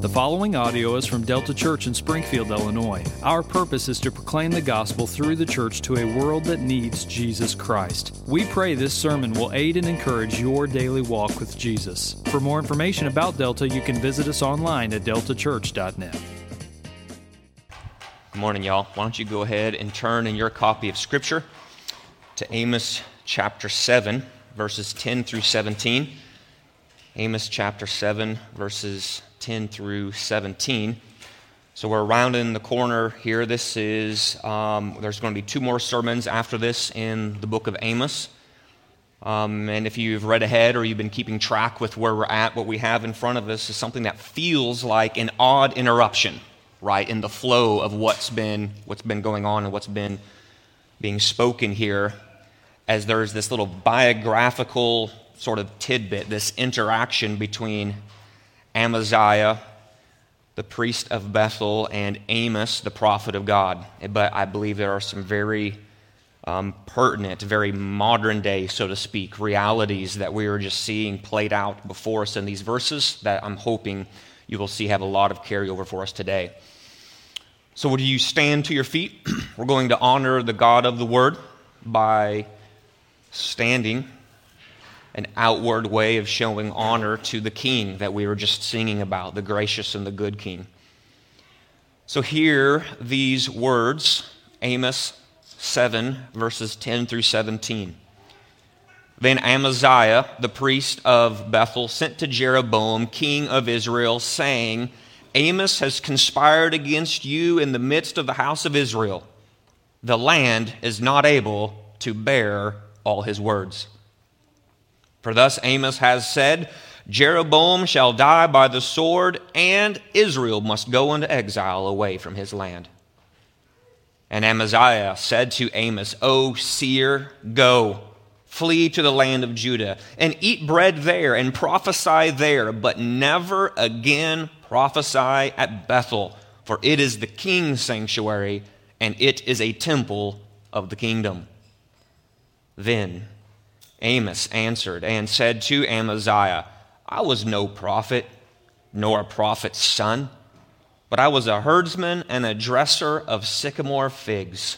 The following audio is from Delta Church in Springfield, Illinois. Our purpose is to proclaim the gospel through the church to a world that needs Jesus Christ. We pray this sermon will aid and encourage your daily walk with Jesus. For more information about Delta, you can visit us online at deltachurch.net. Good morning, y'all. Why don't you go ahead and turn in your copy of Scripture to Amos chapter 7, verses 10 through 17. Amos chapter 7, verses 10 through 17. So we're rounding the corner here. This is, um, there's going to be two more sermons after this in the book of Amos. Um, and if you've read ahead or you've been keeping track with where we're at, what we have in front of us is something that feels like an odd interruption, right, in the flow of what's been, what's been going on and what's been being spoken here, as there's this little biographical sort of tidbit, this interaction between Amaziah, the priest of Bethel, and Amos, the prophet of God. But I believe there are some very um, pertinent, very modern day, so to speak, realities that we are just seeing played out before us in these verses that I'm hoping you will see have a lot of carryover for us today. So, would you stand to your feet? We're going to honor the God of the Word by standing an outward way of showing honor to the king that we were just singing about, the gracious and the good king. So, here, these words Amos 7, verses 10 through 17. Then Amaziah, the priest of Bethel, sent to Jeroboam, king of Israel, saying, Amos has conspired against you in the midst of the house of Israel. The land is not able to bear all his words. For thus Amos has said, Jeroboam shall die by the sword, and Israel must go into exile away from his land. And Amaziah said to Amos, O seer, go, flee to the land of Judah, and eat bread there, and prophesy there, but never again prophesy at Bethel, for it is the king's sanctuary, and it is a temple of the kingdom. Then Amos answered and said to Amaziah, I was no prophet, nor a prophet's son, but I was a herdsman and a dresser of sycamore figs.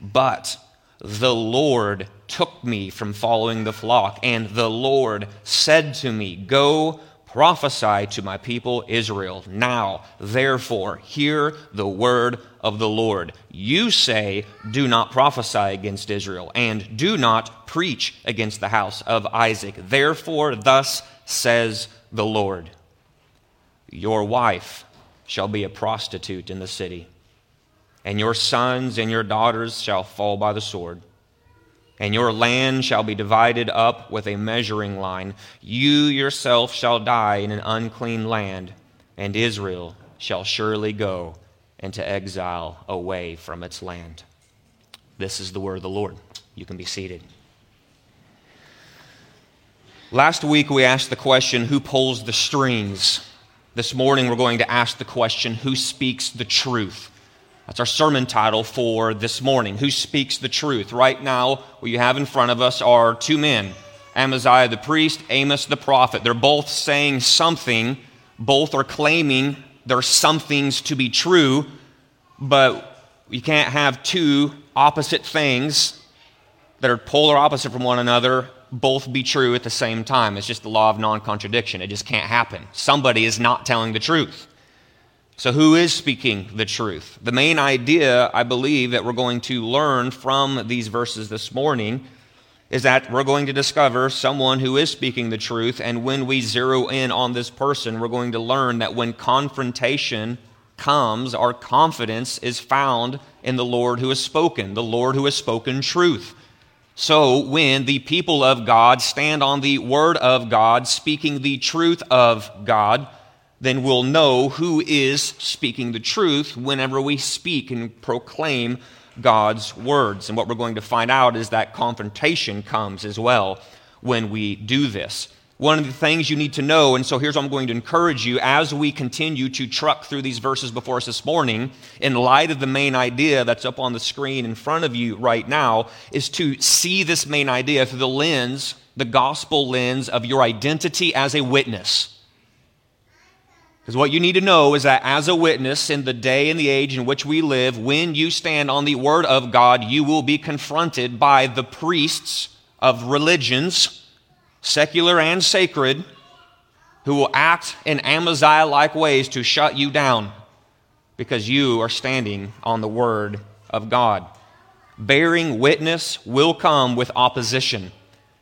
But the Lord took me from following the flock, and the Lord said to me, Go prophesy to my people Israel. Now, therefore, hear the word of the Lord. You say, Do not prophesy against Israel, and do not preach against the house of Isaac. Therefore, thus says the Lord Your wife shall be a prostitute in the city, and your sons and your daughters shall fall by the sword and your land shall be divided up with a measuring line. You yourself shall die in an unclean land, and Israel shall surely go into exile away from its land. This is the word of the Lord. You can be seated. Last week we asked the question who pulls the strings? This morning we're going to ask the question who speaks the truth? That's our sermon title for this morning. Who speaks the truth? Right now, what you have in front of us are two men Amaziah the priest, Amos the prophet. They're both saying something, both are claiming there's some things to be true, but you can't have two opposite things that are polar opposite from one another both be true at the same time. It's just the law of non contradiction. It just can't happen. Somebody is not telling the truth. So, who is speaking the truth? The main idea, I believe, that we're going to learn from these verses this morning is that we're going to discover someone who is speaking the truth. And when we zero in on this person, we're going to learn that when confrontation comes, our confidence is found in the Lord who has spoken, the Lord who has spoken truth. So, when the people of God stand on the word of God, speaking the truth of God, then we'll know who is speaking the truth whenever we speak and proclaim God's words. And what we're going to find out is that confrontation comes as well when we do this. One of the things you need to know, and so here's what I'm going to encourage you as we continue to truck through these verses before us this morning, in light of the main idea that's up on the screen in front of you right now, is to see this main idea through the lens, the gospel lens of your identity as a witness Because what you need to know is that as a witness in the day and the age in which we live, when you stand on the Word of God, you will be confronted by the priests of religions, secular and sacred, who will act in Amaziah like ways to shut you down because you are standing on the Word of God. Bearing witness will come with opposition.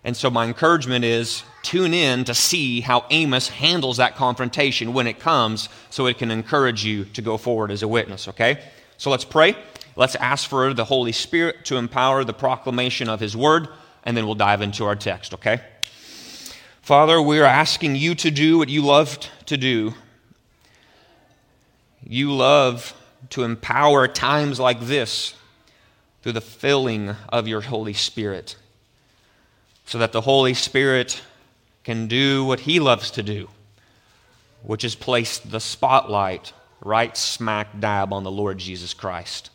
And so, my encouragement is tune in to see how Amos handles that confrontation when it comes so it can encourage you to go forward as a witness, okay? So, let's pray. Let's ask for the Holy Spirit to empower the proclamation of His word, and then we'll dive into our text, okay? Father, we are asking you to do what you loved to do. You love to empower times like this through the filling of your Holy Spirit so that the Holy Spirit can do what He loves to do, which is place the spotlight right smack dab on the Lord Jesus Christ.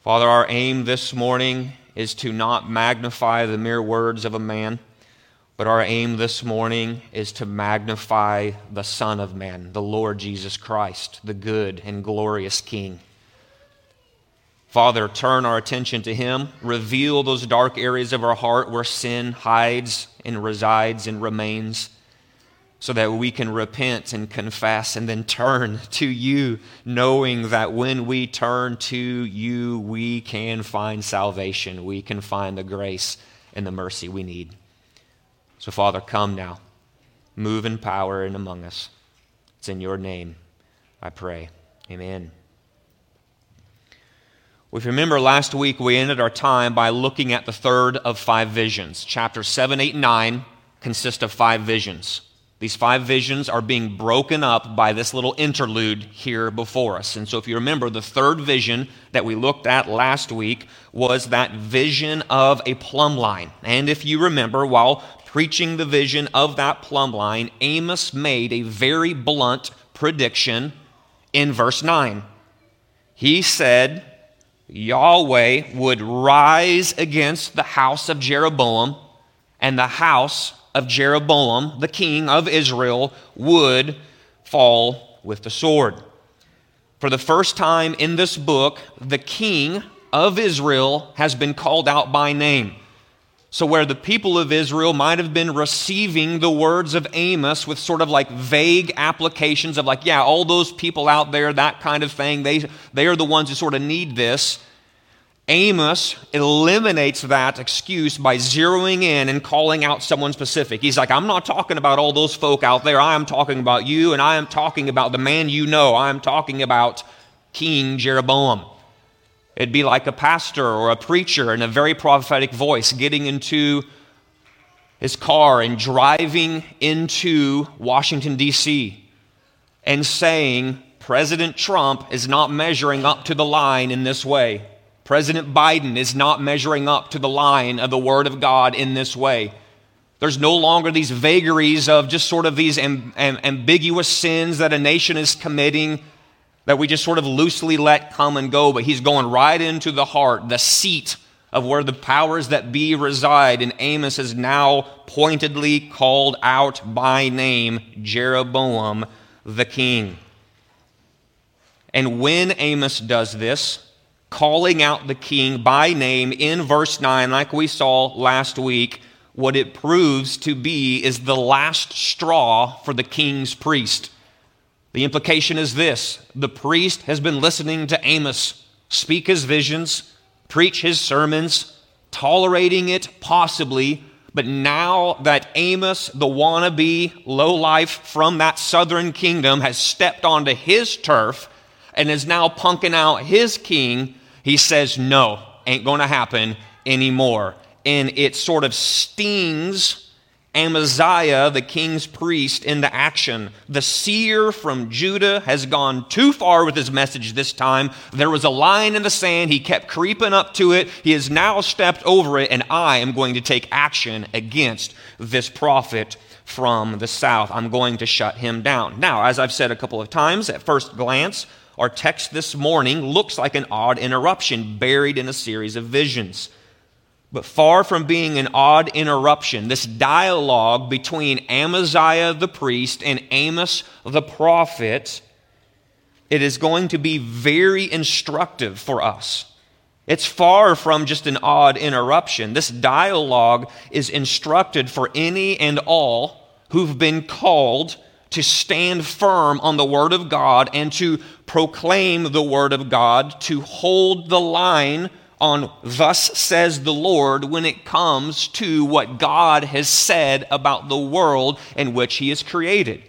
Father, our aim this morning is to not magnify the mere words of a man, but our aim this morning is to magnify the Son of Man, the Lord Jesus Christ, the good and glorious King. Father, turn our attention to Him. Reveal those dark areas of our heart where sin hides and resides and remains so that we can repent and confess and then turn to you, knowing that when we turn to you, we can find salvation. We can find the grace and the mercy we need. So, Father, come now. Move in power and among us. It's in your name I pray. Amen. If you remember last week, we ended our time by looking at the third of five visions. Chapters 7, 8, and 9 consist of five visions. These five visions are being broken up by this little interlude here before us. And so, if you remember, the third vision that we looked at last week was that vision of a plumb line. And if you remember, while preaching the vision of that plumb line, Amos made a very blunt prediction in verse 9. He said, Yahweh would rise against the house of Jeroboam, and the house of Jeroboam, the king of Israel, would fall with the sword. For the first time in this book, the king of Israel has been called out by name. So, where the people of Israel might have been receiving the words of Amos with sort of like vague applications of, like, yeah, all those people out there, that kind of thing, they, they are the ones who sort of need this. Amos eliminates that excuse by zeroing in and calling out someone specific. He's like, I'm not talking about all those folk out there. I am talking about you, and I am talking about the man you know. I am talking about King Jeroboam. It'd be like a pastor or a preacher in a very prophetic voice getting into his car and driving into Washington, D.C., and saying, President Trump is not measuring up to the line in this way. President Biden is not measuring up to the line of the Word of God in this way. There's no longer these vagaries of just sort of these amb- amb- ambiguous sins that a nation is committing that we just sort of loosely let come and go, but he's going right into the heart, the seat of where the powers that be reside. And Amos is now pointedly called out by name Jeroboam the king. And when Amos does this, calling out the king by name in verse 9, like we saw last week, what it proves to be is the last straw for the king's priest. The implication is this the priest has been listening to Amos speak his visions, preach his sermons, tolerating it possibly, but now that Amos, the wannabe lowlife from that southern kingdom, has stepped onto his turf and is now punking out his king, he says, No, ain't to happen anymore. And it sort of stings Amaziah, the king's priest, into action. The seer from Judah has gone too far with his message this time. There was a line in the sand. He kept creeping up to it. He has now stepped over it, and I am going to take action against this prophet from the south. I'm going to shut him down. Now, as I've said a couple of times, at first glance, our text this morning looks like an odd interruption buried in a series of visions. But far from being an odd interruption, this dialogue between Amaziah the priest and Amos the prophet, it is going to be very instructive for us. It's far from just an odd interruption. This dialogue is instructed for any and all who've been called to stand firm on the Word of God and to proclaim the Word of God, to hold the line on thus says the Lord when it comes to what God has said about the world in which He has created.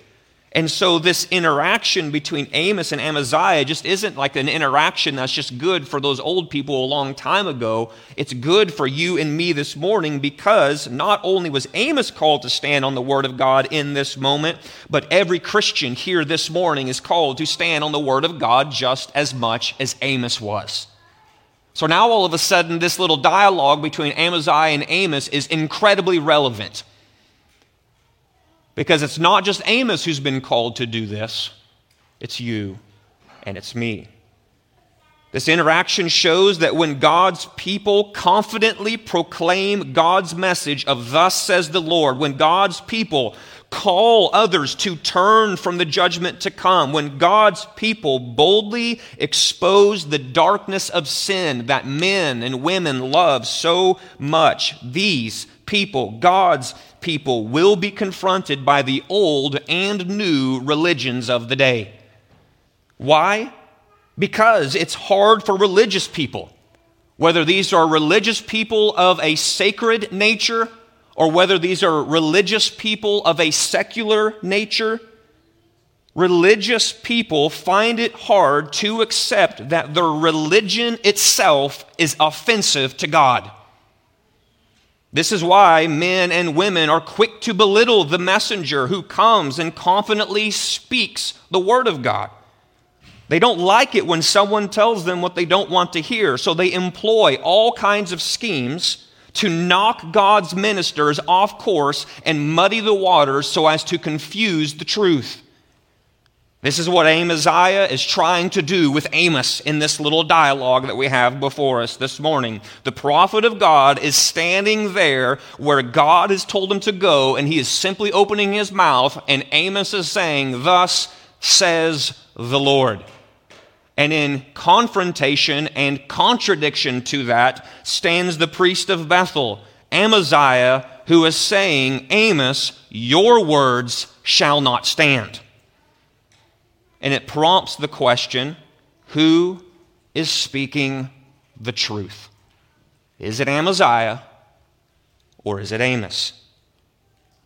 And so, this interaction between Amos and Amaziah just isn't like an interaction that's just good for those old people a long time ago. It's good for you and me this morning because not only was Amos called to stand on the Word of God in this moment, but every Christian here this morning is called to stand on the Word of God just as much as Amos was. So now all of a sudden, this little dialogue between Amaziah and Amos is incredibly relevant. Because it's not just Amos who's been called to do this, it's you and it's me. This interaction shows that when God's people confidently proclaim God's message of thus says the Lord, when God's people call others to turn from the judgment to come, when God's people boldly expose the darkness of sin that men and women love so much, these people, God's people, will be confronted by the old and new religions of the day. Why? Because it's hard for religious people, whether these are religious people of a sacred nature or whether these are religious people of a secular nature, religious people find it hard to accept that their religion itself is offensive to God. This is why men and women are quick to belittle the messenger who comes and confidently speaks the word of God. They don't like it when someone tells them what they don't want to hear, so they employ all kinds of schemes to knock God's ministers off course and muddy the waters so as to confuse the truth. This is what Amaziah is trying to do with Amos in this little dialogue that we have before us this morning. The prophet of God is standing there where God has told him to go, and he is simply opening his mouth, and Amos is saying, Thus says the Lord. And in confrontation and contradiction to that stands the priest of Bethel, Amaziah, who is saying, Amos, your words shall not stand. And it prompts the question who is speaking the truth? Is it Amaziah or is it Amos?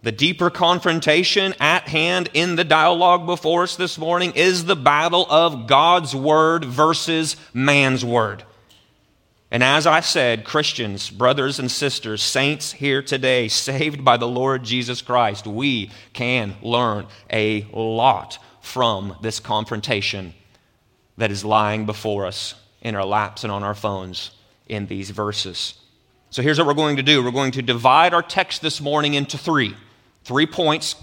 The deeper confrontation at hand in the dialogue before us this morning is the battle of God's word versus man's word. And as I said, Christians, brothers and sisters, saints here today, saved by the Lord Jesus Christ, we can learn a lot from this confrontation that is lying before us in our laps and on our phones in these verses. So here's what we're going to do we're going to divide our text this morning into three. Three points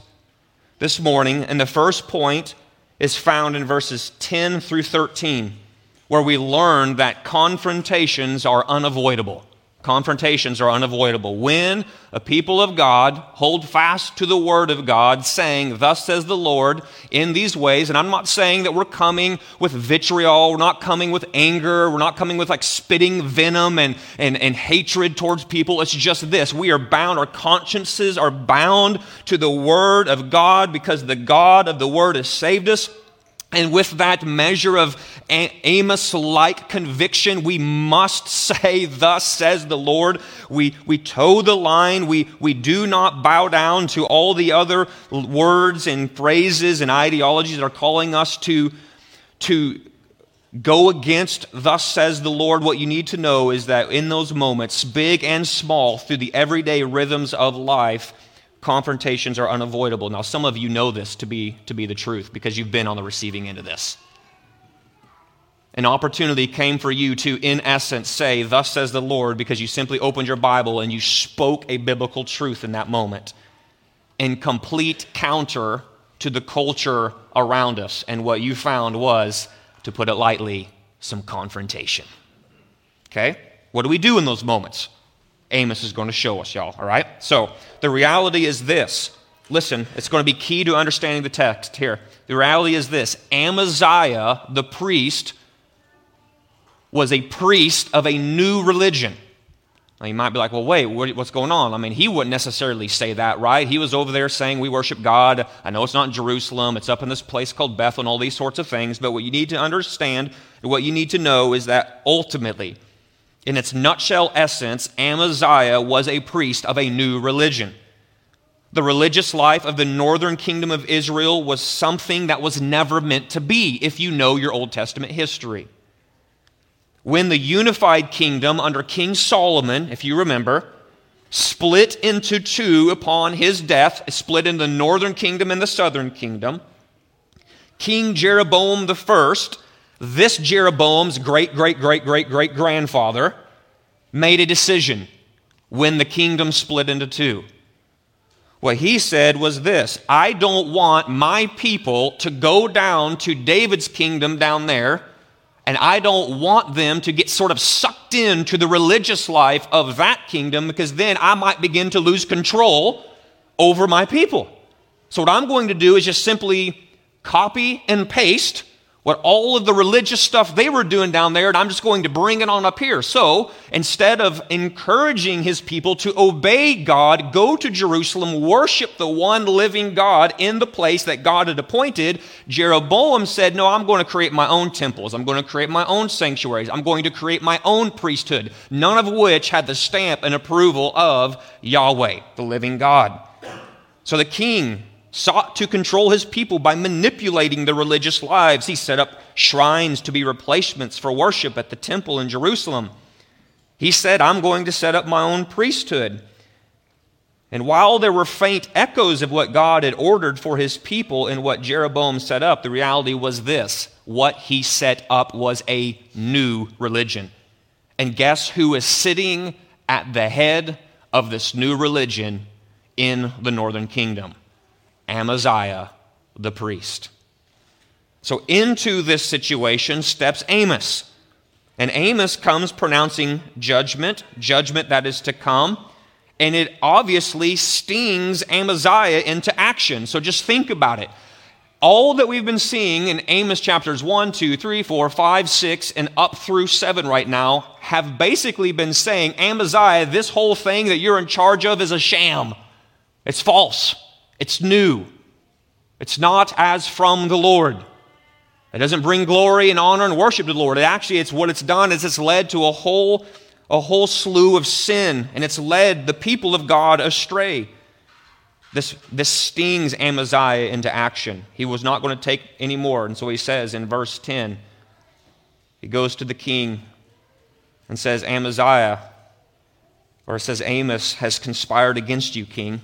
this morning, and the first point is found in verses 10 through 13, where we learn that confrontations are unavoidable. Confrontations are unavoidable. When a people of God hold fast to the word of God, saying, Thus says the Lord, in these ways, and I'm not saying that we're coming with vitriol, we're not coming with anger, we're not coming with like spitting venom and, and, and hatred towards people. It's just this. We are bound, our consciences are bound to the word of God because the God of the word has saved us. And with that measure of Amos like conviction, we must say, Thus says the Lord. We, we toe the line. We, we do not bow down to all the other words and phrases and ideologies that are calling us to, to go against, Thus says the Lord. What you need to know is that in those moments, big and small, through the everyday rhythms of life, confrontations are unavoidable. Now, some of you know this to be, to be the truth because you've been on the receiving end of this. An opportunity came for you to, in essence, say, Thus says the Lord, because you simply opened your Bible and you spoke a biblical truth in that moment, in complete counter to the culture around us. And what you found was, to put it lightly, some confrontation. Okay? What do we do in those moments? Amos is going to show us, y'all, all right? So the reality is this. Listen, it's going to be key to understanding the text here. The reality is this Amaziah, the priest, was a priest of a new religion. Now, you might be like, well, wait, what's going on? I mean, he wouldn't necessarily say that, right? He was over there saying, we worship God. I know it's not in Jerusalem, it's up in this place called Bethel and all these sorts of things. But what you need to understand, what you need to know is that ultimately, in its nutshell essence, Amaziah was a priest of a new religion. The religious life of the northern kingdom of Israel was something that was never meant to be, if you know your Old Testament history when the unified kingdom under King Solomon, if you remember, split into two upon his death, split into the northern kingdom and the southern kingdom. King Jeroboam the first, this Jeroboam's great, great, great, great, great grandfather, made a decision when the kingdom split into two. What he said was this I don't want my people to go down to David's kingdom down there and I don't want them to get sort of sucked into the religious life of that kingdom because then I might begin to lose control over my people. So, what I'm going to do is just simply copy and paste what all of the religious stuff they were doing down there, and I'm just going to bring it on up here. So instead of encouraging his people to obey God, go to Jerusalem, worship the one living God in the place that God had appointed, Jeroboam said, No, I'm going to create my own temples. I'm going to create my own sanctuaries. I'm going to create my own priesthood, none of which had the stamp and approval of Yahweh, the living God. So the king sought to control his people by manipulating their religious lives. He set up shrines to be replacements for worship at the temple in Jerusalem. He said, I'm going to set up my own priesthood. And while there were faint echoes of what God had ordered for his people and what Jeroboam set up, the reality was this what he set up was a new religion. And guess who is sitting at the head of this new religion in the northern kingdom? Amaziah the priest. So into this situation steps Amos. And Amos comes pronouncing judgment, judgment that is to come. And it obviously stings Amaziah into action. So just think about it. All that we've been seeing in Amos chapters 1, 2, 3, 4, 5, 6, and up through 7 right now have basically been saying, Amaziah, this whole thing that you're in charge of is a sham. It's false. It's new. It's not as from the Lord. It doesn't bring glory and honor and worship to the Lord. It actually, it's what it's done is it's led to a whole, a whole slew of sin, and it's led the people of God astray. This, this stings Amaziah into action. He was not going to take any more. And so he says in verse 10, he goes to the king and says, Amaziah, or it says, Amos has conspired against you, king.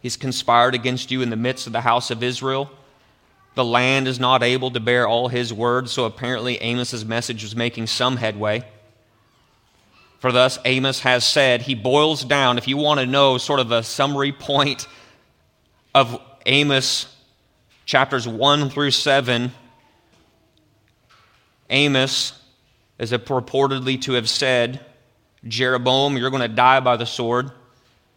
He's conspired against you in the midst of the house of Israel. The land is not able to bear all his words, so apparently Amos's message was making some headway. For thus Amos has said, he boils down, if you want to know sort of a summary point of Amos chapters 1 through 7, Amos is purportedly to have said, Jeroboam, you're going to die by the sword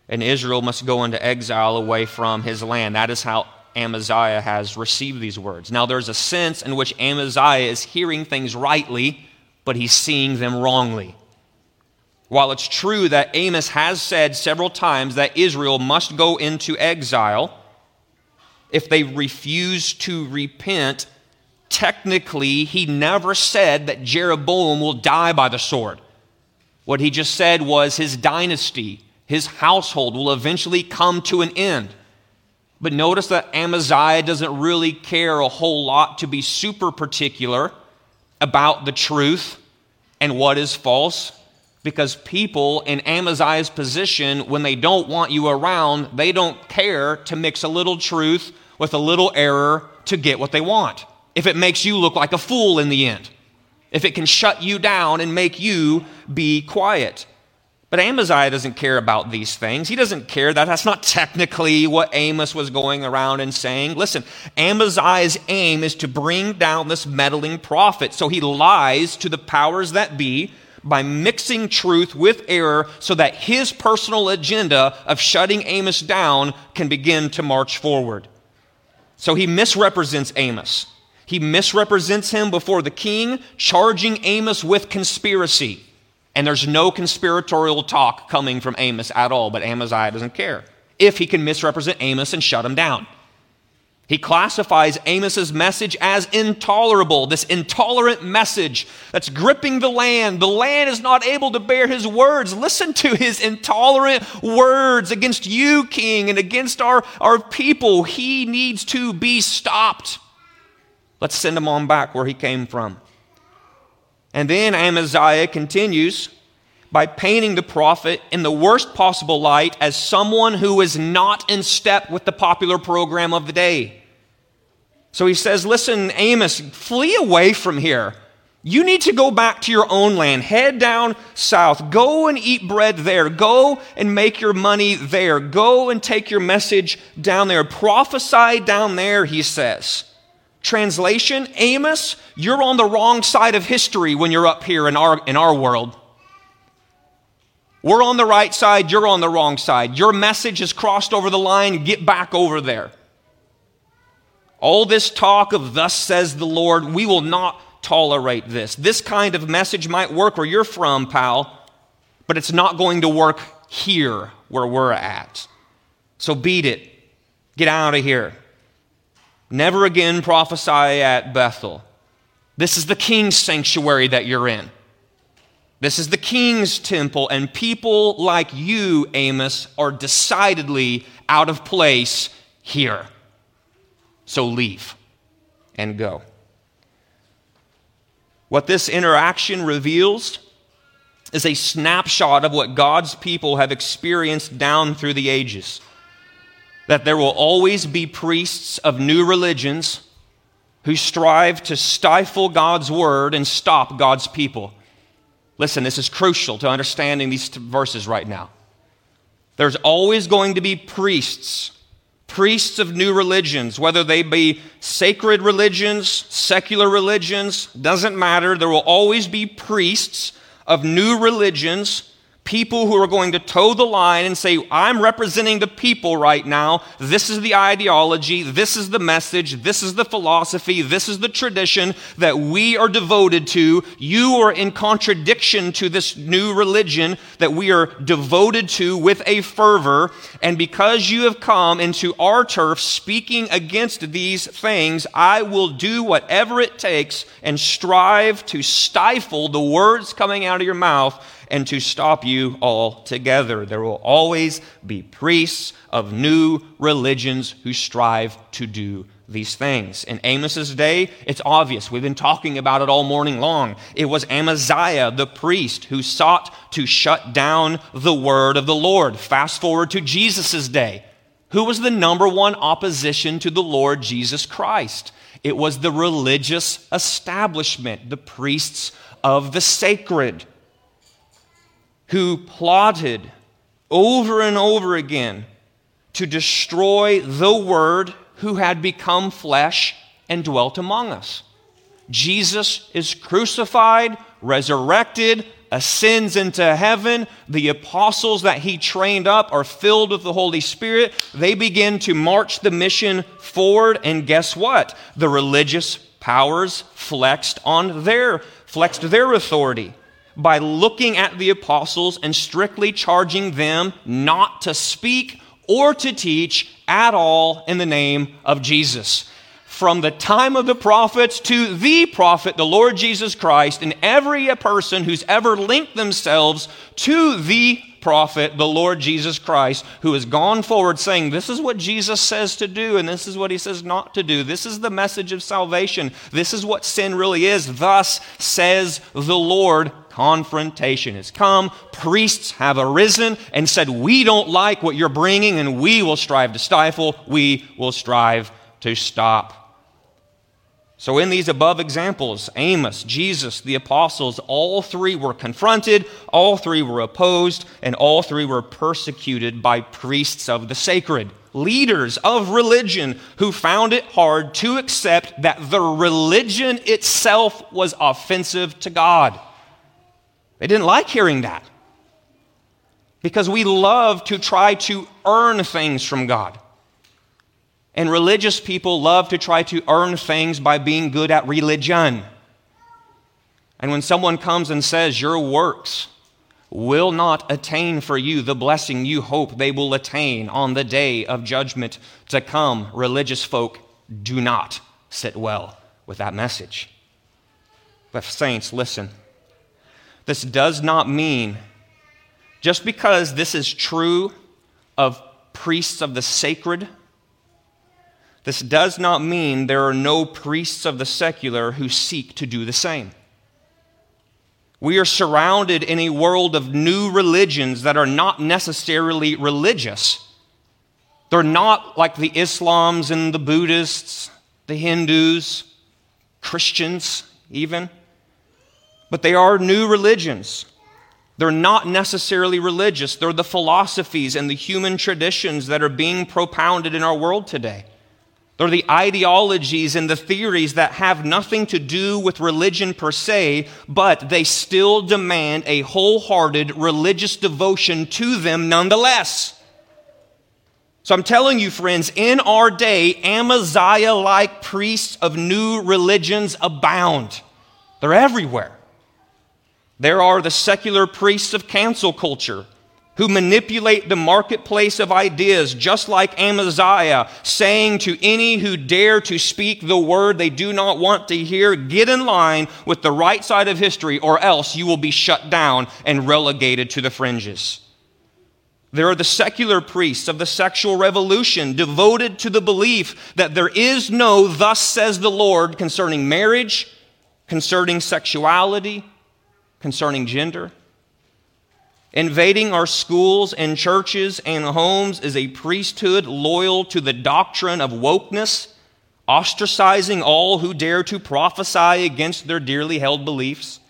and Israel must go into exile away from his land. That is how Amaziah has received these words. Now, there's a sense in which Amaziah is hearing things rightly, but he's seeing them wrongly. While it's true that Amos has said several times that Israel must go into exile, if they refuse to repent, technically, he never said that Jeroboam will die by the sword. What he just said was his dynasty, his household will eventually come to an end. But notice that Amaziah doesn't really care a whole lot to be super particular about the truth and what is false because people in Amaziah's position, when they don't want you around, they don't care to mix a little truth with a little error to get what they want. If it makes you look like a fool in the end, if it can shut you down and make you be quiet. But Amaziah doesn't care about these things. He doesn't care that that's not technically what Amos was going around and saying. Listen, Amaziah's aim is to bring down this meddling prophet. So he lies to the powers that be by mixing truth with error so that his personal agenda of shutting Amos down can begin to march forward. So he misrepresents Amos. He misrepresents him before the king, charging Amos with conspiracy. And there's no conspiratorial talk coming from Amos at all, but Amaziah doesn't care if he can misrepresent Amos and shut him down. He classifies Amos's message as intolerable, this intolerant message that's gripping the land. The land is not able to bear his words. Listen to his intolerant words against you, king, and against our, our people. He needs to be stopped. Let's send him on back where he came from. And then Amaziah continues by painting the prophet in the worst possible light as someone who is not in step with the popular program of the day. So he says, Listen, Amos, flee away from here. You need to go back to your own land. Head down south. Go and eat bread there. Go and make your money there. Go and take your message down there. Prophesy down there, he says. Translation Amos, you're on the wrong side of history when you're up here in our, in our world. We're on the right side, you're on the wrong side. Your message has crossed over the line, get back over there. All this talk of, Thus says the Lord, we will not tolerate this. This kind of message might work where you're from, pal, but it's not going to work here where we're at. So beat it. Get out of here. Never again prophesy at Bethel. This is the king's sanctuary that you're in. This is the king's temple, and people like you, Amos, are decidedly out of place here. So leave and go. What this interaction reveals is a snapshot of what God's people have experienced down through the ages. That there will always be priests of new religions who strive to stifle God's word and stop God's people. Listen, this is crucial to understanding these verses right now. There's always going to be priests, priests of new religions, whether they be sacred religions, secular religions, doesn't matter. There will always be priests of new religions people who are going to toe the line and say, I'm representing the people right now. This is the ideology. This is the message. This is the philosophy. This is the tradition that we are devoted to. You are in contradiction to this new religion that we are devoted to with a fervor. And because you have come into our turf speaking against these things, I will do whatever it takes and strive to stifle the words coming out of your mouth and to stop you altogether. There will always be priests of new religions who strive to do these things. In Amos's day, it's obvious. We've been talking about it all morning long. It was Amaziah, the priest, who sought to shut down the word of the Lord. Fast forward to Jesus' day. Who was the number one opposition to the Lord Jesus Christ? It was the religious establishment, the priests of the sacred who plotted over and over again to destroy the Word who had become flesh and dwelt among us. Jesus is crucified, resurrected, ascends into heaven. The apostles that he trained up are filled with the Holy Spirit. They begin to march the mission forward, and guess what? The religious powers flexed on their flexed their authority by looking at the apostles and strictly charging them not to speak or to teach at all in the name of Jesus. From the time of the prophets to the prophet, the Lord Jesus Christ, and every person who's ever linked themselves to the prophet, the Lord Jesus Christ, who has gone forward saying, This is what Jesus says to do, and this is what he says not to do. This is the message of salvation. This is what sin really is. Thus says the Lord. Confrontation has come. Priests have arisen and said, We don't like what you're bringing, and we will strive to stifle. We will strive to stop. So, in these above examples, Amos, Jesus, the apostles, all three were confronted, all three were opposed, and all three were persecuted by priests of the sacred, leaders of religion who found it hard to accept that the religion itself was offensive to God. They didn't like hearing that because we love to try to earn things from God. And religious people love to try to earn things by being good at religion. And when someone comes and says, Your works will not attain for you the blessing you hope they will attain on the day of judgment to come, religious folk do not sit well with that message. But, saints, listen. This does not mean, just because this is true of priests of the sacred, this does not mean there are no priests of the secular who seek to do the same. We are surrounded in a world of new religions that are not necessarily religious. They're not like the Islams and the Buddhists, the Hindus, Christians, even. But they are new religions. They're not necessarily religious. They're the philosophies and the human traditions that are being propounded in our world today. They're the ideologies and the theories that have nothing to do with religion per se, but they still demand a wholehearted religious devotion to them nonetheless. So I'm telling you, friends, in our day, Amaziah like priests of new religions abound. They're everywhere. There are the secular priests of cancel culture who manipulate the marketplace of ideas, just like Amaziah, saying to any who dare to speak the word they do not want to hear, get in line with the right side of history, or else you will be shut down and relegated to the fringes. There are the secular priests of the sexual revolution devoted to the belief that there is no thus says the Lord concerning marriage, concerning sexuality, concerning gender. Invading our schools and churches and homes is a priesthood loyal to the doctrine of wokeness, ostracizing all who dare to prophesy against their dearly held beliefs.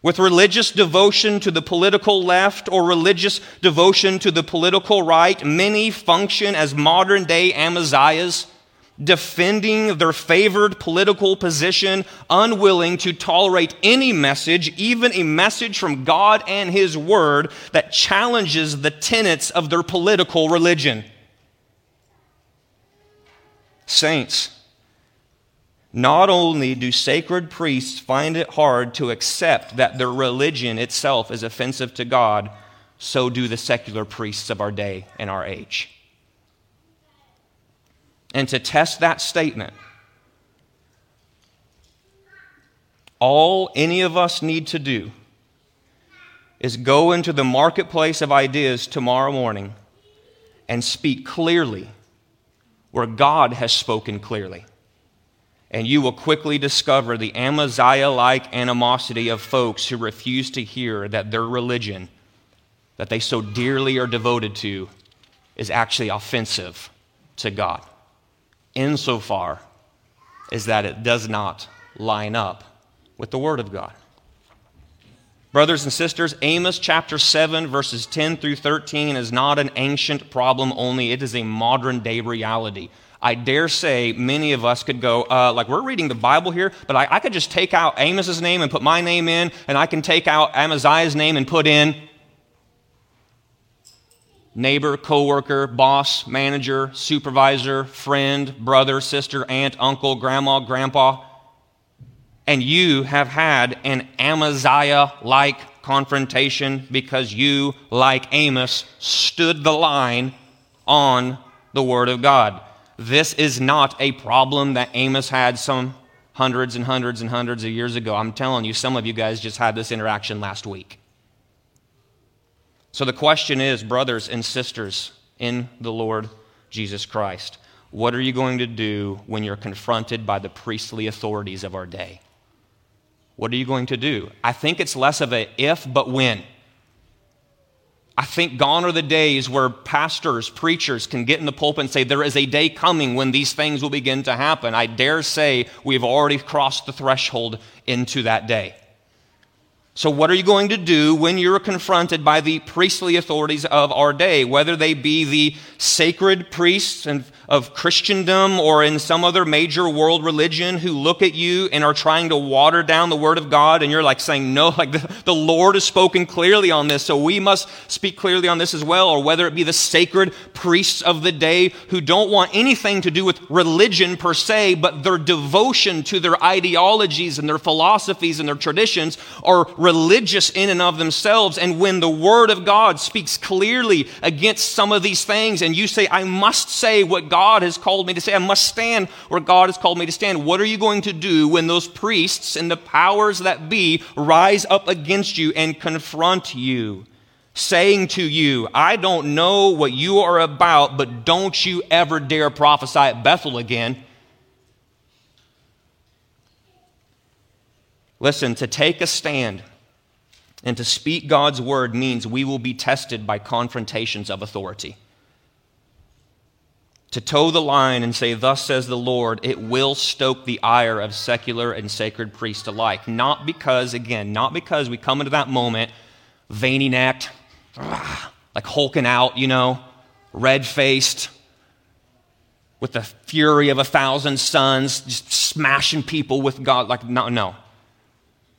With religious devotion to the political left or religious devotion to the political right, many function as modern day Amaziahs defending their favored political position, unwilling to tolerate any message, even a message from God and His Word, that challenges the tenets of their political religion. Saints, not only do sacred priests find it hard to accept that their religion itself is offensive to God, so do the secular priests of our day and our age. And to test that statement, all any of us need to do is go into the marketplace of ideas tomorrow morning and speak clearly where God has spoken clearly. And you will quickly discover the Amaziah like animosity of folks who refuse to hear that their religion, that they so dearly are devoted to, is actually offensive to God insofar as that it does not line up with the Word of God. Brothers and sisters, Amos chapter 7, verses 10 through 13 is not an ancient problem only, it is a modern day reality. I dare say many of us could go, uh, like, we're reading the Bible here, but I, I could just take out Amos's name and put my name in, and I can take out Amaziah's name and put in neighbor, coworker, boss, manager, supervisor, friend, brother, sister, aunt, uncle, grandma, grandpa, and you have had an Amaziah like confrontation because you, like Amos, stood the line on the Word of God. This is not a problem that Amos had some hundreds and hundreds and hundreds of years ago. I'm telling you, some of you guys just had this interaction last week. So the question is, brothers and sisters in the Lord Jesus Christ, what are you going to do when you're confronted by the priestly authorities of our day? What are you going to do? I think it's less of a if, but when. I think gone are the days where pastors, preachers can get in the pulpit and say, There is a day coming when these things will begin to happen. I dare say we've already crossed the threshold into that day. So, what are you going to do when you're confronted by the priestly authorities of our day, whether they be the sacred priests and of Christendom or in some other major world religion who look at you and are trying to water down the Word of God, and you're like saying, No, like the, the Lord has spoken clearly on this, so we must speak clearly on this as well, or whether it be the sacred priests of the day who don't want anything to do with religion per se, but their devotion to their ideologies and their philosophies and their traditions are religious in and of themselves. And when the Word of God speaks clearly against some of these things, and you say, I must say what God has called me to say. I must stand where God has called me to stand. What are you going to do when those priests and the powers that be rise up against you and confront you? Saying to you, I don't know what you are about, but don't you ever dare prophesy at Bethel again. Listen, to take a stand and to speak God's word means we will be tested by confrontations of authority to toe the line and say, Thus says the Lord, it will stoke the ire of secular and sacred priests alike. Not because, again, not because we come into that moment, veiny necked, like hulking out, you know, red faced, with the fury of a thousand suns, just smashing people with God. Like, no, no.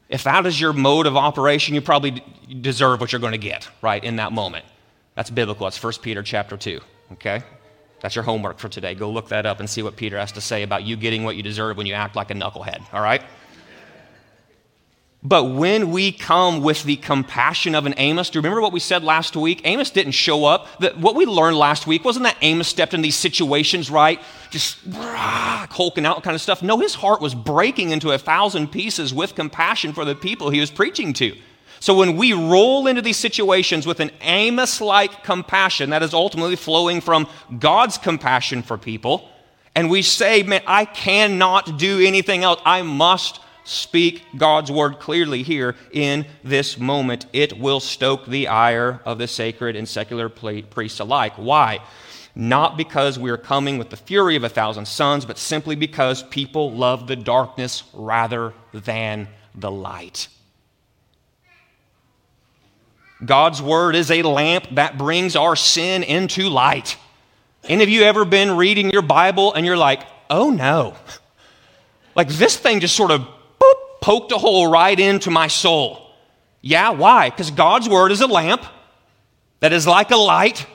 If that is your mode of operation, you probably deserve what you're going to get, right, in that moment. That's biblical. That's 1 Peter chapter 2, okay? That's your homework for today. Go look that up and see what Peter has to say about you getting what you deserve when you act like a knucklehead, all right? But when we come with the compassion of an Amos, do you remember what we said last week? Amos didn't show up. What we learned last week wasn't that Amos stepped in these situations, right? Just rah, hulking out kind of stuff. No, his heart was breaking into a thousand pieces with compassion for the people he was preaching to. So when we roll into these situations with an Amos like compassion that is ultimately flowing from God's compassion for people, and we say, man, I cannot do anything else, I must speak God's word clearly here in this moment, it will stoke the ire of the sacred and secular priests alike. Why? Not because we are coming with the fury of a thousand suns, but simply because people love the darkness rather than the light. God's word is a lamp that brings our sin into light. Any of you ever been reading your Bible and you're like, oh no, like this thing just sort of boop, poked a hole right into my soul? Yeah, why? Because God's word is a lamp that is like a light.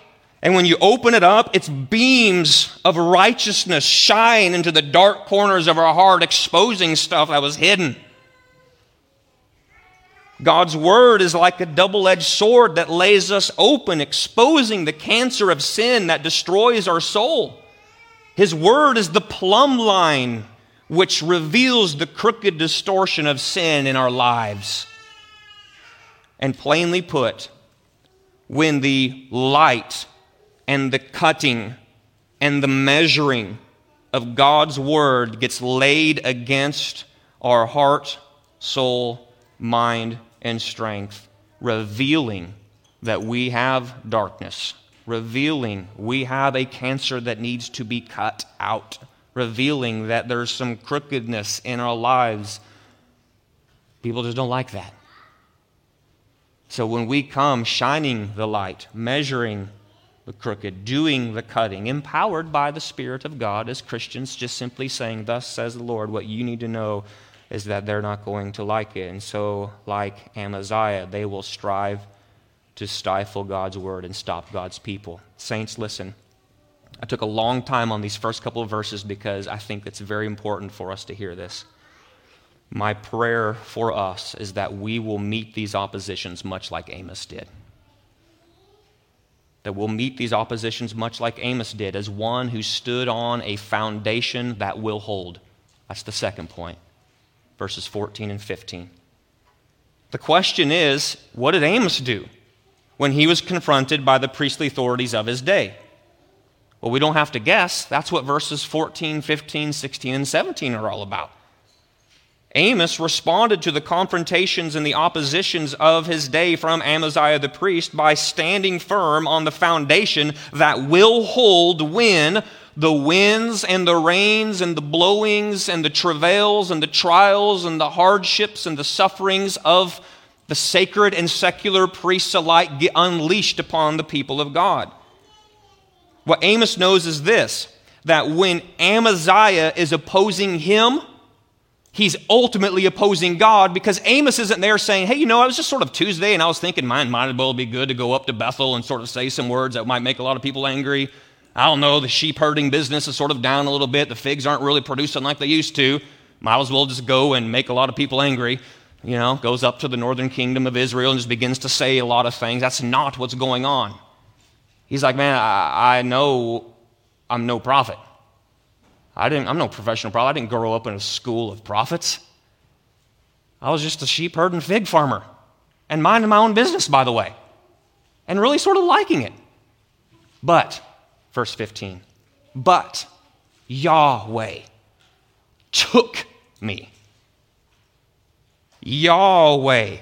And when you open it up, its beams of righteousness shine into the dark corners of our heart, exposing stuff that was hidden. God's word is like a double edged sword that lays us open, exposing the cancer of sin that destroys our soul. His word is the plumb line which reveals the crooked distortion of sin in our lives. And plainly put, when the light and the cutting and the measuring of God's word gets laid against our heart, soul, mind, and strength, revealing that we have darkness, revealing we have a cancer that needs to be cut out, revealing that there's some crookedness in our lives. People just don't like that. So when we come shining the light, measuring the crooked, doing the cutting, empowered by the Spirit of God as Christians, just simply saying, Thus says the Lord, what you need to know is that they're not going to like it. And so, like Amaziah, they will strive to stifle God's word and stop God's people. Saints, listen. I took a long time on these first couple of verses because I think it's very important for us to hear this. My prayer for us is that we will meet these oppositions much like Amos did. That we'll meet these oppositions much like Amos did, as one who stood on a foundation that will hold. That's the second point verses 14 and 15. The question is what did Amos do when he was confronted by the priestly authorities of his day? Well, we don't have to guess. That's what verses 14, 15, 16, and 17 are all about. Amos responded to the confrontations and the oppositions of his day from Amaziah the priest by standing firm on the foundation that will hold when the winds and the rains and the blowings and the travails and the trials and the hardships and the sufferings of the sacred and secular priests alike get unleashed upon the people of God. What Amos knows is this that when Amaziah is opposing him, he's ultimately opposing God because Amos isn't there saying, hey, you know, I was just sort of Tuesday and I was thinking mine might as well be good to go up to Bethel and sort of say some words that might make a lot of people angry. I don't know, the sheep herding business is sort of down a little bit. The figs aren't really producing like they used to. Might as well just go and make a lot of people angry. You know, goes up to the northern kingdom of Israel and just begins to say a lot of things. That's not what's going on. He's like, man, I, I know I'm no prophet. I didn't, I'm no professional prophet. I didn't grow up in a school of prophets. I was just a sheep herding fig farmer and minding my own business, by the way, and really sort of liking it. But, verse 15, but Yahweh took me. Yahweh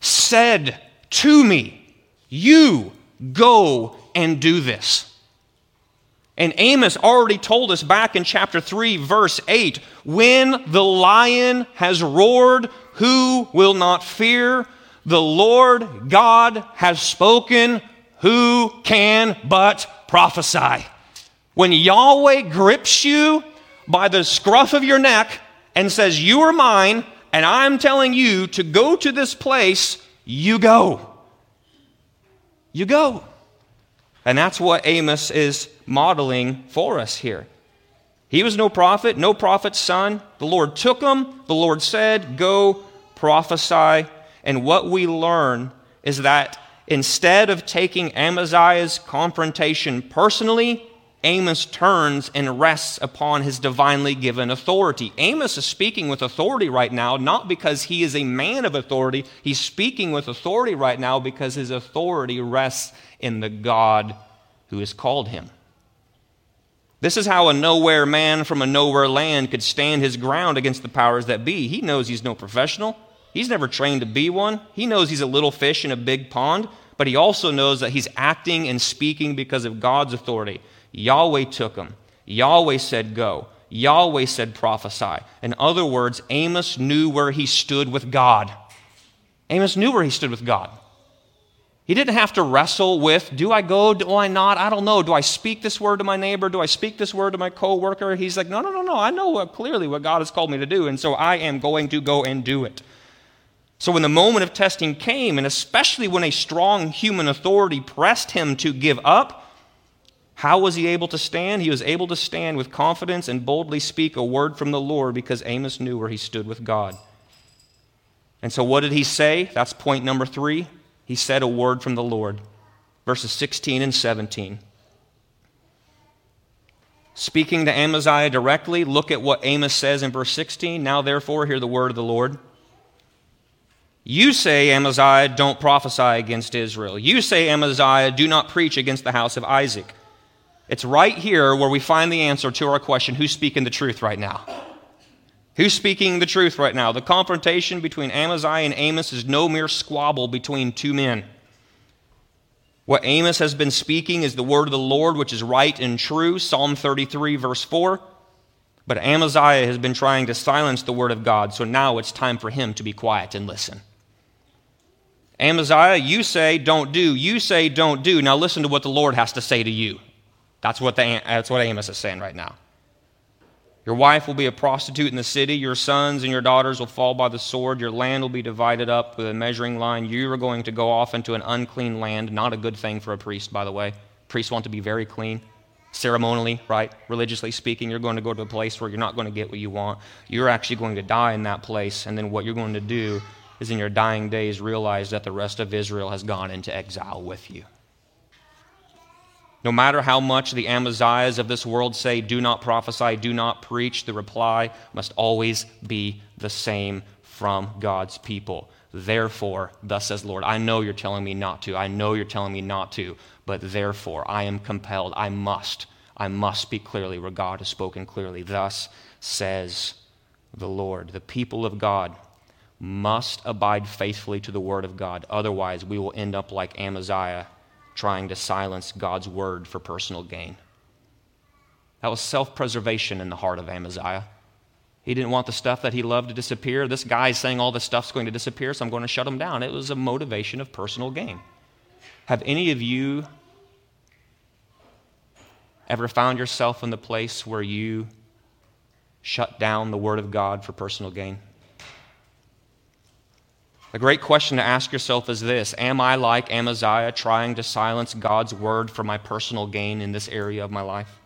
said to me, You go and do this. And Amos already told us back in chapter 3, verse 8 when the lion has roared, who will not fear? The Lord God has spoken, who can but prophesy? When Yahweh grips you by the scruff of your neck and says, You are mine, and I'm telling you to go to this place, you go. You go. And that's what Amos is modeling for us here. He was no prophet, no prophet's son. The Lord took him. The Lord said, Go prophesy. And what we learn is that instead of taking Amaziah's confrontation personally, Amos turns and rests upon his divinely given authority. Amos is speaking with authority right now, not because he is a man of authority. He's speaking with authority right now because his authority rests in the God who has called him. This is how a nowhere man from a nowhere land could stand his ground against the powers that be. He knows he's no professional. He's never trained to be one. He knows he's a little fish in a big pond, but he also knows that he's acting and speaking because of God's authority. Yahweh took him. Yahweh said, Go. Yahweh said, Prophesy. In other words, Amos knew where he stood with God. Amos knew where he stood with God. He didn't have to wrestle with, do I go, do I not? I don't know. Do I speak this word to my neighbor? Do I speak this word to my coworker? He's like, no, no, no, no. I know what, clearly what God has called me to do, and so I am going to go and do it. So when the moment of testing came, and especially when a strong human authority pressed him to give up, how was he able to stand? He was able to stand with confidence and boldly speak a word from the Lord because Amos knew where he stood with God. And so, what did he say? That's point number three. He said a word from the Lord. Verses 16 and 17. Speaking to Amaziah directly, look at what Amos says in verse 16. Now, therefore, hear the word of the Lord. You say, Amaziah, don't prophesy against Israel. You say, Amaziah, do not preach against the house of Isaac. It's right here where we find the answer to our question who's speaking the truth right now? Who's speaking the truth right now? The confrontation between Amaziah and Amos is no mere squabble between two men. What Amos has been speaking is the word of the Lord, which is right and true, Psalm 33, verse 4. But Amaziah has been trying to silence the word of God, so now it's time for him to be quiet and listen. Amaziah, you say don't do. You say don't do. Now listen to what the Lord has to say to you. That's what, the, that's what Amos is saying right now. Your wife will be a prostitute in the city. Your sons and your daughters will fall by the sword. Your land will be divided up with a measuring line. You are going to go off into an unclean land. Not a good thing for a priest, by the way. Priests want to be very clean, ceremonially, right? Religiously speaking, you're going to go to a place where you're not going to get what you want. You're actually going to die in that place. And then what you're going to do is in your dying days realize that the rest of Israel has gone into exile with you. No matter how much the Amaziahs of this world say, do not prophesy, do not preach, the reply must always be the same from God's people. Therefore, thus says Lord, I know you're telling me not to. I know you're telling me not to, but therefore I am compelled. I must. I must speak clearly where God has spoken clearly. Thus says the Lord. The people of God must abide faithfully to the word of God. Otherwise, we will end up like Amaziah trying to silence God's word for personal gain. That was self preservation in the heart of Amaziah. He didn't want the stuff that he loved to disappear. This guy's saying all this stuff's going to disappear, so I'm going to shut him down. It was a motivation of personal gain. Have any of you Ever found yourself in the place where you shut down the Word of God for personal gain? The great question to ask yourself is this Am I like Amaziah trying to silence God's Word for my personal gain in this area of my life?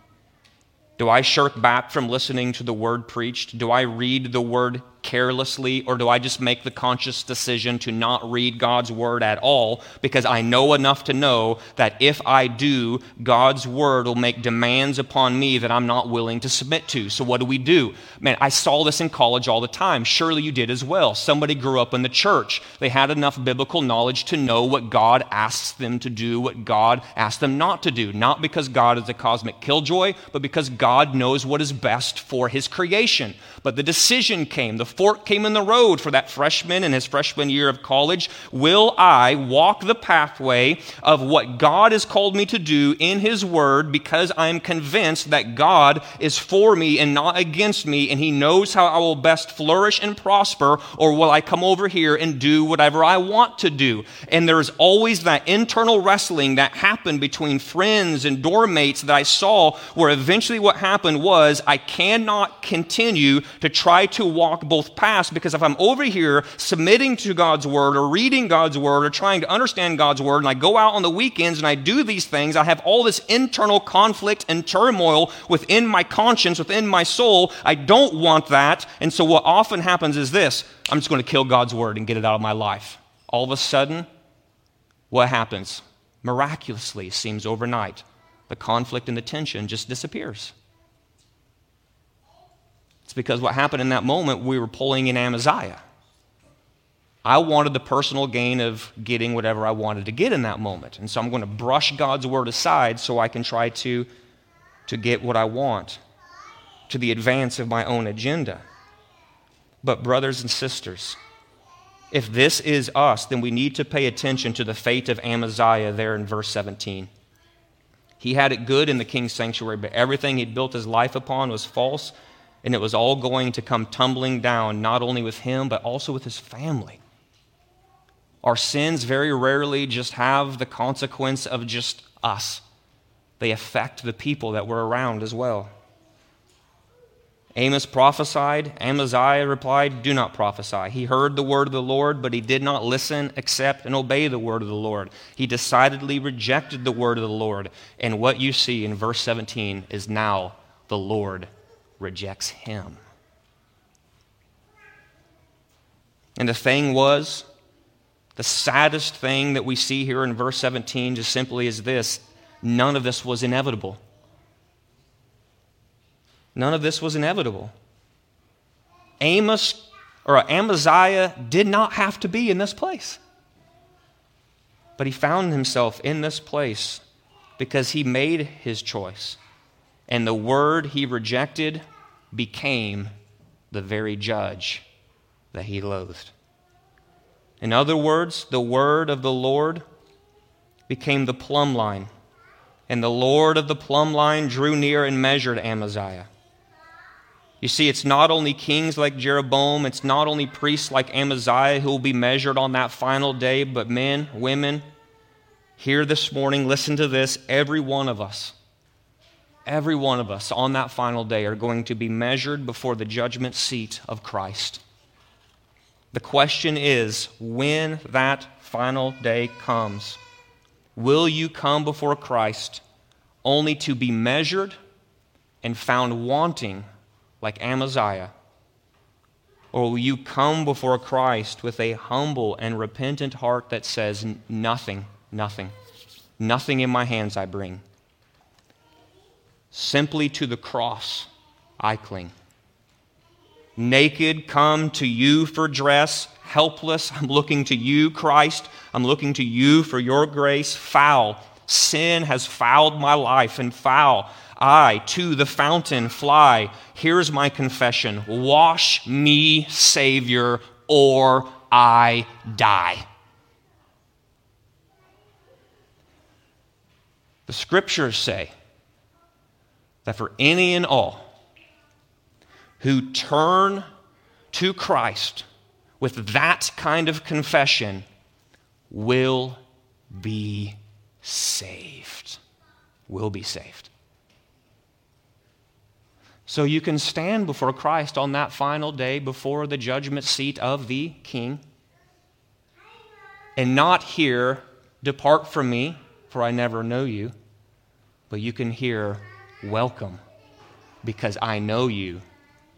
Do I shirk back from listening to the Word preached? Do I read the Word carelessly, or do I just make the conscious decision to not read God's word at all because I know enough to know that if I do, God's word will make demands upon me that I'm not willing to submit to? So, what do we do? Man, I saw this in college all the time. Surely you did as well. Somebody grew up in the church, they had enough biblical knowledge to know what God asks them to do, what God asks them not to do. Not because God is a cosmic killjoy, but because God knows what is best for his creation. But the decision came, the fork came in the road for that freshman in his freshman year of college. Will I walk the pathway of what God has called me to do in his word because I am convinced that God is for me and not against me and he knows how I will best flourish and prosper? Or will I come over here and do whatever I want to do? And there's always that internal wrestling that happened between friends and dorm mates that I saw where eventually what happened was I cannot continue to try to walk both paths because if I'm over here submitting to God's word or reading God's word or trying to understand God's word and I go out on the weekends and I do these things, I have all this internal conflict and turmoil within my conscience, within my soul. I don't want that. And so what often happens is this I'm just going to kill God's word and get it out of my life. All of a sudden, what happens? Miraculously, seems overnight, the conflict and the tension just disappears. It's because what happened in that moment, we were pulling in Amaziah. I wanted the personal gain of getting whatever I wanted to get in that moment. And so I'm going to brush God's word aside so I can try to, to get what I want to the advance of my own agenda. But, brothers and sisters, if this is us, then we need to pay attention to the fate of Amaziah there in verse 17. He had it good in the king's sanctuary, but everything he'd built his life upon was false and it was all going to come tumbling down, not only with him, but also with his family. Our sins very rarely just have the consequence of just us, they affect the people that were around as well. Amos prophesied. Amaziah replied, Do not prophesy. He heard the word of the Lord, but he did not listen, accept, and obey the word of the Lord. He decidedly rejected the word of the Lord. And what you see in verse 17 is now the Lord rejects him. And the thing was, the saddest thing that we see here in verse 17 just simply is this none of this was inevitable. None of this was inevitable. Amos or Amaziah did not have to be in this place. But he found himself in this place because he made his choice and the word he rejected became the very judge that he loathed. In other words, the word of the Lord became the plumb line, and the Lord of the plumb line drew near and measured Amaziah. You see, it's not only kings like Jeroboam, it's not only priests like Amaziah who will be measured on that final day, but men, women, here this morning, listen to this, every one of us every one of us on that final day are going to be measured before the judgment seat of Christ. The question is when that final day comes, will you come before Christ only to be measured and found wanting like Amaziah? Or will you come before Christ with a humble and repentant heart that says, Nothing, nothing, nothing in my hands I bring? Simply to the cross I cling. Naked, come to you for dress. Helpless, I'm looking to you, Christ. I'm looking to you for your grace. Foul, sin has fouled my life, and foul, I to the fountain fly. Here's my confession Wash me, Savior, or I die. The scriptures say, that for any and all who turn to Christ with that kind of confession will be saved. Will be saved. So you can stand before Christ on that final day before the judgment seat of the King and not hear, Depart from me, for I never know you. But you can hear, Welcome, because I know you,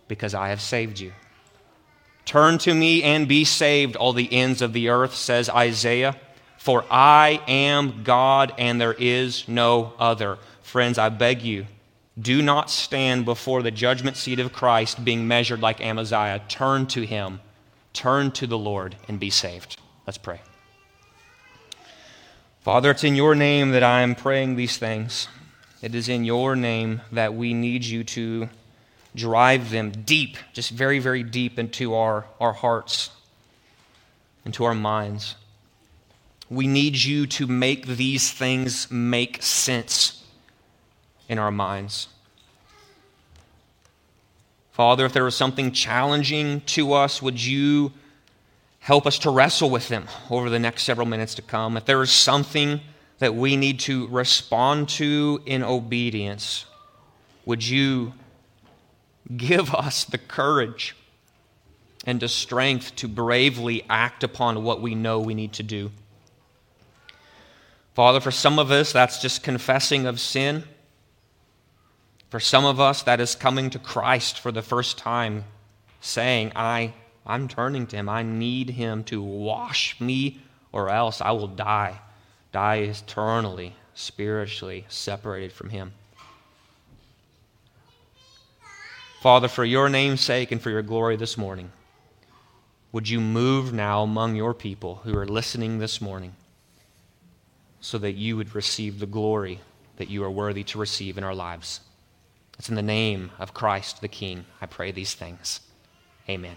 because I have saved you. Turn to me and be saved, all the ends of the earth, says Isaiah. For I am God and there is no other. Friends, I beg you, do not stand before the judgment seat of Christ being measured like Amaziah. Turn to him, turn to the Lord, and be saved. Let's pray. Father, it's in your name that I am praying these things. It is in your name that we need you to drive them deep, just very, very deep into our, our hearts, into our minds. We need you to make these things make sense in our minds. Father, if there was something challenging to us, would you help us to wrestle with them over the next several minutes to come. If there is something that we need to respond to in obedience, would you give us the courage and the strength to bravely act upon what we know we need to do? Father, for some of us, that's just confessing of sin. For some of us, that is coming to Christ for the first time, saying, I I'm turning to Him. I need Him to wash me, or else I will die. Die eternally, spiritually separated from Him. Father, for your name's sake and for your glory this morning, would you move now among your people who are listening this morning so that you would receive the glory that you are worthy to receive in our lives? It's in the name of Christ the King I pray these things. Amen.